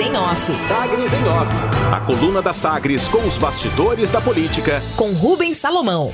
em Off. Sagres em Off. A coluna da Sagres com os bastidores da política. Com Rubens Salomão.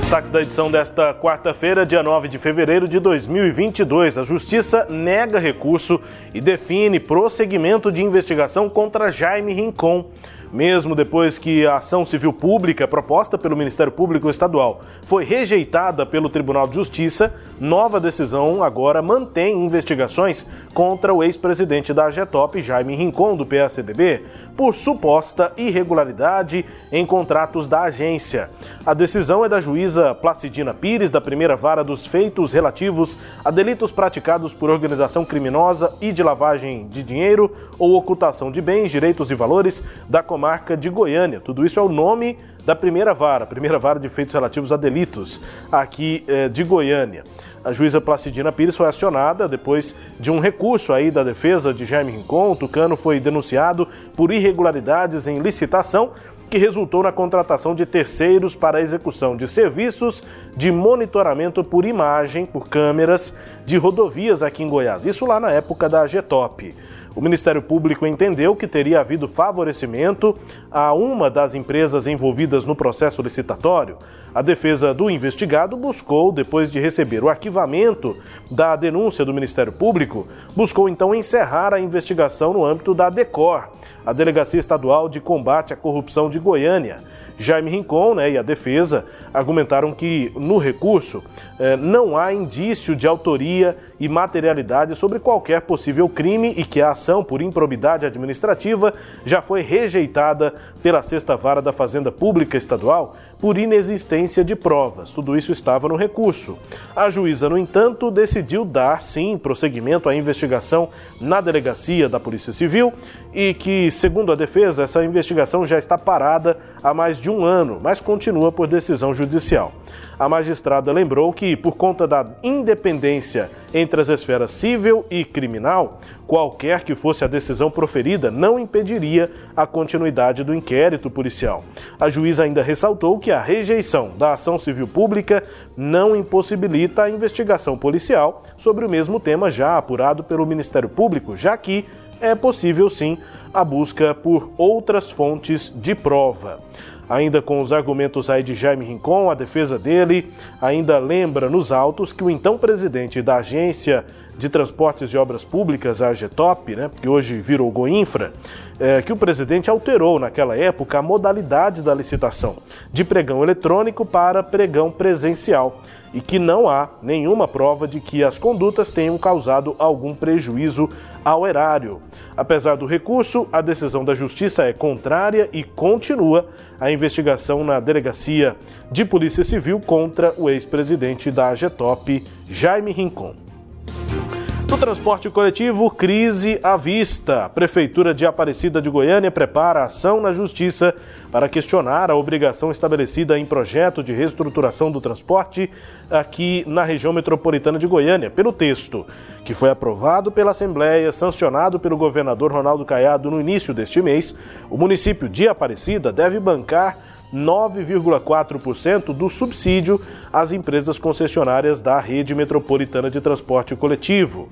Destaques da edição desta quarta-feira, dia 9 de fevereiro de 2022. A Justiça nega recurso e define prosseguimento de investigação contra Jaime Rincon mesmo depois que a ação civil pública proposta pelo Ministério Público Estadual foi rejeitada pelo Tribunal de Justiça, nova decisão agora mantém investigações contra o ex-presidente da AGETOP, Jaime Rincon, do PSDB, por suposta irregularidade em contratos da agência. A decisão é da juíza Placidina Pires, da primeira vara dos feitos relativos a delitos praticados por organização criminosa e de lavagem de dinheiro ou ocultação de bens, direitos e valores da comarca de Goiânia. Tudo isso é o nome da primeira vara, primeira vara de feitos relativos a delitos aqui eh, de Goiânia. A juíza Placidina Pires foi acionada depois de um recurso aí da defesa de Jaime Rincon. O Tucano foi denunciado por irregularidades em licitação que resultou na contratação de terceiros para a execução de serviços de monitoramento por imagem, por câmeras de rodovias aqui em Goiás. Isso lá na época da GETOP. O Ministério Público entendeu que teria havido favorecimento a uma das empresas envolvidas no processo licitatório. A defesa do investigado buscou, depois de receber o arquivamento da denúncia do Ministério Público, buscou então encerrar a investigação no âmbito da DECOR, a Delegacia Estadual de Combate à Corrupção de Goiânia. Jaime Rincon né, e a defesa argumentaram que no recurso eh, não há indício de autoria e materialidade sobre qualquer possível crime e que a ação por improbidade administrativa já foi rejeitada pela Sexta Vara da Fazenda Pública Estadual por inexistência de provas. Tudo isso estava no recurso. A juíza, no entanto, decidiu dar sim prosseguimento à investigação na delegacia da Polícia Civil e que, segundo a defesa, essa investigação já está parada há mais de um ano, mas continua por decisão judicial. A magistrada lembrou que, por conta da independência entre as esferas civil e criminal, qualquer que fosse a decisão proferida não impediria a continuidade do inquérito policial. A juíza ainda ressaltou que a rejeição da ação civil pública não impossibilita a investigação policial sobre o mesmo tema já apurado pelo Ministério Público, já que é possível sim a busca por outras fontes de prova ainda com os argumentos aí de Jaime Rincon, a defesa dele ainda lembra nos autos que o então presidente da Agência de Transportes e Obras Públicas, a AGETOP, né, que hoje virou Goinfra, é, que o presidente alterou naquela época a modalidade da licitação de pregão eletrônico para pregão presencial e que não há nenhuma prova de que as condutas tenham causado algum prejuízo ao erário. Apesar do recurso, a decisão da Justiça é contrária e continua a investigação na Delegacia de Polícia Civil contra o ex-presidente da AGETOP, Jaime Rincon. No transporte coletivo, crise à vista. A Prefeitura de Aparecida de Goiânia prepara ação na Justiça para questionar a obrigação estabelecida em projeto de reestruturação do transporte aqui na região metropolitana de Goiânia, pelo texto, que foi aprovado pela Assembleia, sancionado pelo governador Ronaldo Caiado no início deste mês. O município de Aparecida deve bancar 9,4% do subsídio às empresas concessionárias da rede metropolitana de transporte coletivo.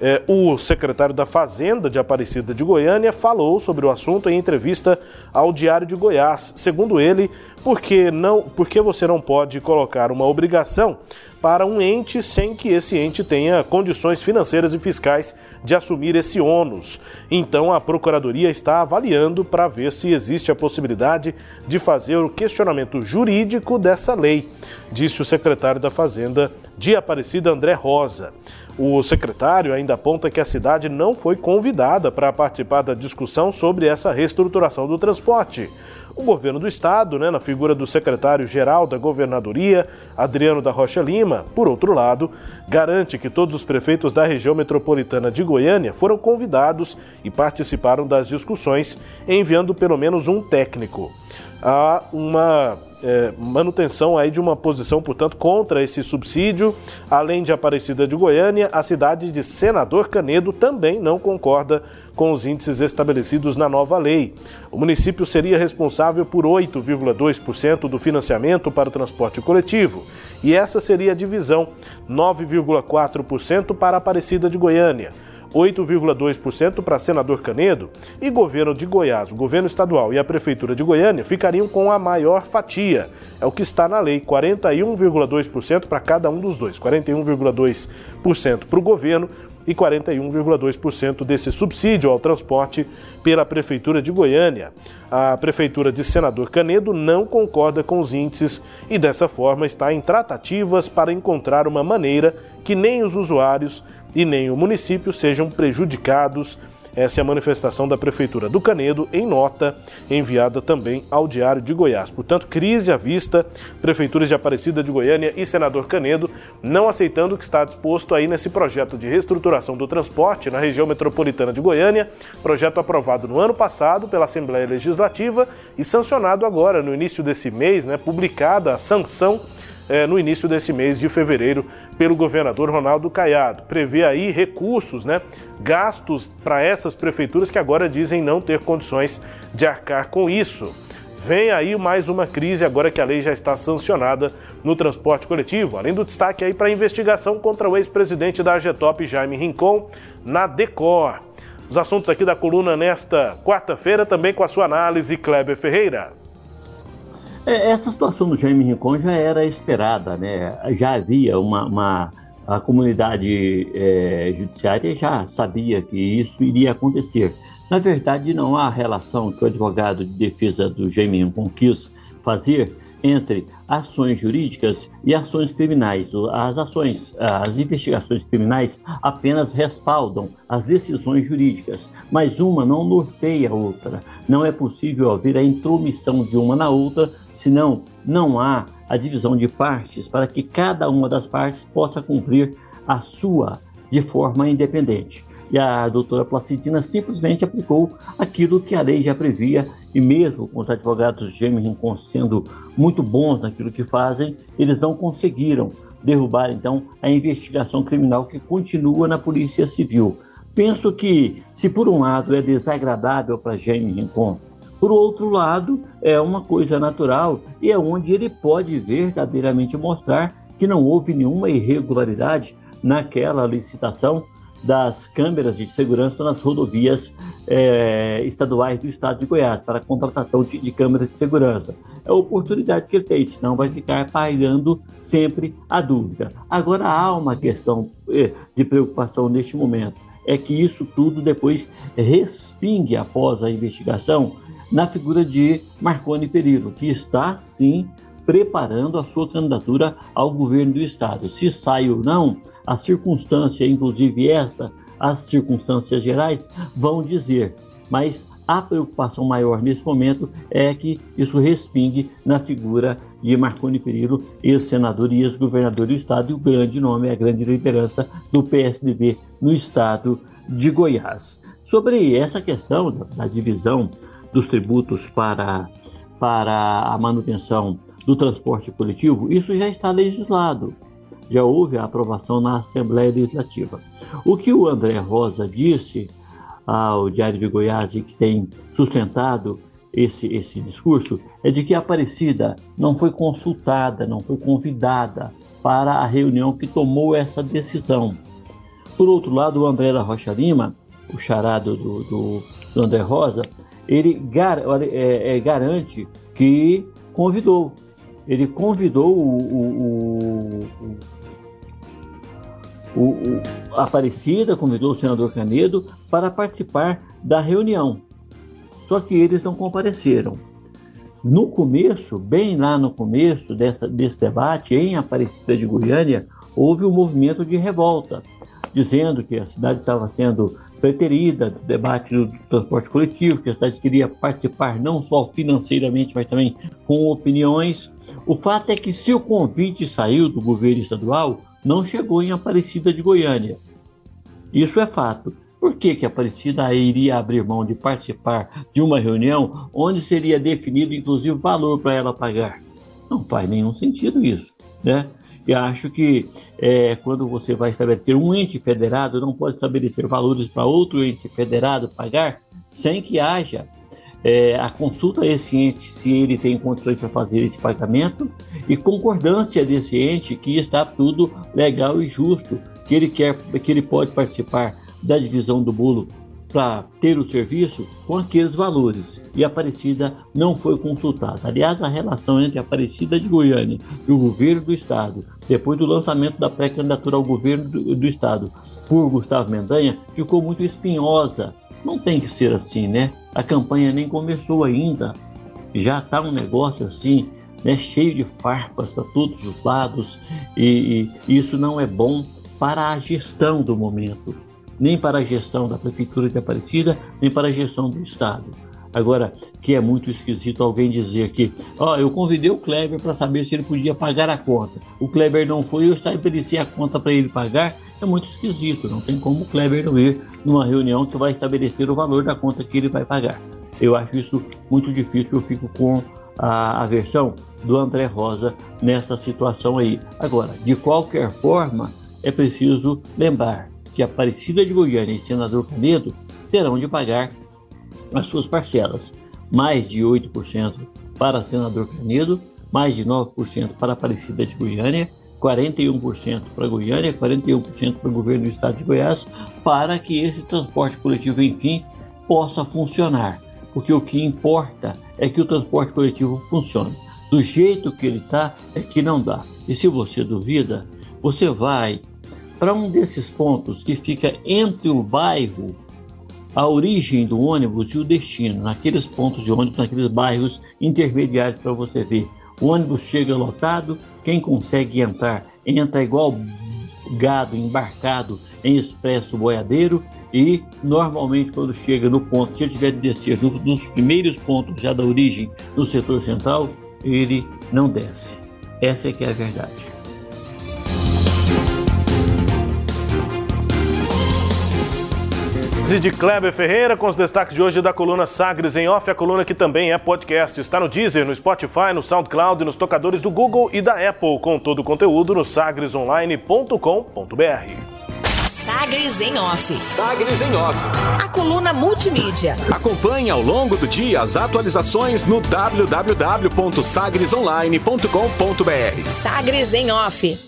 É, o secretário da Fazenda de Aparecida de Goiânia falou sobre o assunto em entrevista ao Diário de Goiás. Segundo ele, porque não, porque você não pode colocar uma obrigação para um ente sem que esse ente tenha condições financeiras e fiscais de assumir esse ônus. Então a Procuradoria está avaliando para ver se existe a possibilidade de fazer o questionamento jurídico dessa lei, disse o secretário da Fazenda de Aparecida André Rosa. O secretário ainda aponta que a cidade não foi convidada para participar da discussão sobre essa reestruturação do transporte. O governo do estado, né, na figura do secretário-geral da governadoria, Adriano da Rocha Lima, por outro lado, garante que todos os prefeitos da região metropolitana de Goiânia foram convidados e participaram das discussões, enviando pelo menos um técnico. Há uma é, manutenção aí de uma posição, portanto, contra esse subsídio. Além de Aparecida de Goiânia, a cidade de Senador Canedo também não concorda com os índices estabelecidos na nova lei. O município seria responsável por 8,2% do financiamento para o transporte coletivo, e essa seria a divisão: 9,4% para Aparecida de Goiânia. 8,2% para senador Canedo e governo de Goiás, o governo estadual e a prefeitura de Goiânia ficariam com a maior fatia. É o que está na lei, 41,2% para cada um dos dois, 41,2% para o governo e 41,2% desse subsídio ao transporte pela Prefeitura de Goiânia. A Prefeitura de Senador Canedo não concorda com os índices e, dessa forma, está em tratativas para encontrar uma maneira que nem os usuários e nem o município sejam prejudicados. Essa é a manifestação da Prefeitura do Canedo em nota enviada também ao Diário de Goiás. Portanto, crise à vista, prefeituras de Aparecida de Goiânia e Senador Canedo não aceitando o que está disposto aí nesse projeto de reestruturação do transporte na região metropolitana de Goiânia, projeto aprovado no ano passado pela Assembleia Legislativa e sancionado agora no início desse mês, né, publicada a sanção é, no início desse mês de fevereiro pelo governador Ronaldo Caiado. Prevê aí recursos, né, gastos para essas prefeituras que agora dizem não ter condições de arcar com isso. Vem aí mais uma crise agora que a lei já está sancionada no transporte coletivo, além do destaque aí para a investigação contra o ex-presidente da AGETOP, Jaime Rincon, na DECOR. Os assuntos aqui da coluna nesta quarta-feira, também com a sua análise, Kleber Ferreira. É, essa situação do Jaime Rincon já era esperada, né? Já havia uma, uma a comunidade é, judiciária já sabia que isso iria acontecer. Na verdade, não há relação que o advogado de defesa do Jaime Rincon quis fazer entre ações jurídicas e ações criminais. As ações, as investigações criminais apenas respaldam as decisões jurídicas, mas uma não norteia a outra. Não é possível haver a intromissão de uma na outra, senão não há a divisão de partes para que cada uma das partes possa cumprir a sua de forma independente e a doutora Placidina simplesmente aplicou aquilo que a lei já previa, e mesmo com os advogados Rincon sendo muito bons naquilo que fazem, eles não conseguiram derrubar então a investigação criminal que continua na Polícia Civil. Penso que, se por um lado é desagradável para Jaime Rincon, por outro lado, é uma coisa natural e é onde ele pode verdadeiramente mostrar que não houve nenhuma irregularidade naquela licitação das câmeras de segurança nas rodovias é, estaduais do estado de Goiás para a contratação de, de, câmeras de segurança. É a oportunidade que ele tem, senão vai ficar pairando sempre a dúvida. Agora há uma questão é, de preocupação neste momento, é que isso tudo depois respingue após a investigação na figura de Marconi Perillo, que está sim preparando a sua candidatura ao governo do estado. Se sai ou não, a circunstância, inclusive esta, as circunstâncias gerais, vão dizer. Mas a preocupação maior nesse momento é que isso respingue na figura de Marconi Perillo, ex-senador e ex-governador do estado, e o grande nome, a grande liderança do PSDB no estado de Goiás. Sobre essa questão da divisão dos tributos para, para a manutenção do transporte coletivo, isso já está legislado. Já houve a aprovação na Assembleia Legislativa. O que o André Rosa disse ao Diário de Goiás e que tem sustentado esse, esse discurso é de que a Aparecida não foi consultada, não foi convidada para a reunião que tomou essa decisão. Por outro lado, o André da Rocha Lima, o charado do, do, do André Rosa, ele gar, é, é, garante que convidou ele convidou o, o, o, o, Aparecida, convidou o senador Canedo para participar da reunião. Só que eles não compareceram. No começo, bem lá no começo dessa, desse debate, em Aparecida de Goiânia, houve um movimento de revolta, dizendo que a cidade estava sendo preterida do debate do transporte coletivo, que a cidade queria participar não só financeiramente, mas também com opiniões. O fato é que se o convite saiu do governo estadual, não chegou em Aparecida de Goiânia. Isso é fato. Por que, que a Aparecida iria abrir mão de participar de uma reunião onde seria definido, inclusive, valor para ela pagar? Não faz nenhum sentido isso, né? E acho que é, quando você vai estabelecer um ente federado, não pode estabelecer valores para outro ente federado pagar sem que haja é, a consulta a esse ente se ele tem condições para fazer esse pagamento e concordância desse ente que está tudo legal e justo, que ele quer, que ele pode participar da divisão do bolo para ter o serviço com aqueles valores. E Aparecida não foi consultada. Aliás, a relação entre Aparecida de Goiânia e o governo do estado, depois do lançamento da pré-candidatura ao governo do, do estado por Gustavo Mendanha, ficou muito espinhosa. Não tem que ser assim, né? A campanha nem começou ainda. Já está um negócio assim, né, cheio de farpas para todos os lados, e, e isso não é bom para a gestão do momento nem para a gestão da Prefeitura de Aparecida, nem para a gestão do Estado. Agora, que é muito esquisito alguém dizer que, ó, oh, eu convidei o Kleber para saber se ele podia pagar a conta. O Kleber não foi, eu estabeleci a conta para ele pagar. É muito esquisito, não tem como o Kleber não ir numa reunião que vai estabelecer o valor da conta que ele vai pagar. Eu acho isso muito difícil, eu fico com a, a versão do André Rosa nessa situação aí. Agora, de qualquer forma, é preciso lembrar que Aparecida de Goiânia e Senador Canedo terão de pagar as suas parcelas, mais de 8% para Senador Canedo, mais de 9% para Aparecida de Goiânia, 41% para Goiânia, 41% para o governo do estado de Goiás, para que esse transporte coletivo, enfim, possa funcionar. Porque o que importa é que o transporte coletivo funcione. Do jeito que ele está, é que não dá. E se você duvida, você vai para um desses pontos que fica entre o bairro, a origem do ônibus e o destino, naqueles pontos de ônibus, naqueles bairros intermediários para você ver. O ônibus chega lotado, quem consegue entrar, entra igual gado embarcado em expresso boiadeiro e normalmente quando chega no ponto, se ele tiver de descer nos primeiros pontos já da origem do setor central, ele não desce. Essa é que é a verdade. De Kleber Ferreira com os destaques de hoje da coluna Sagres em Off, a coluna que também é podcast. Está no Deezer, no Spotify, no SoundCloud e nos tocadores do Google e da Apple, com todo o conteúdo no sagresonline.com.br. Sagres em Off. Sagres em Off. A coluna multimídia. Acompanhe ao longo do dia as atualizações no www.sagresonline.com.br. Sagres em Off.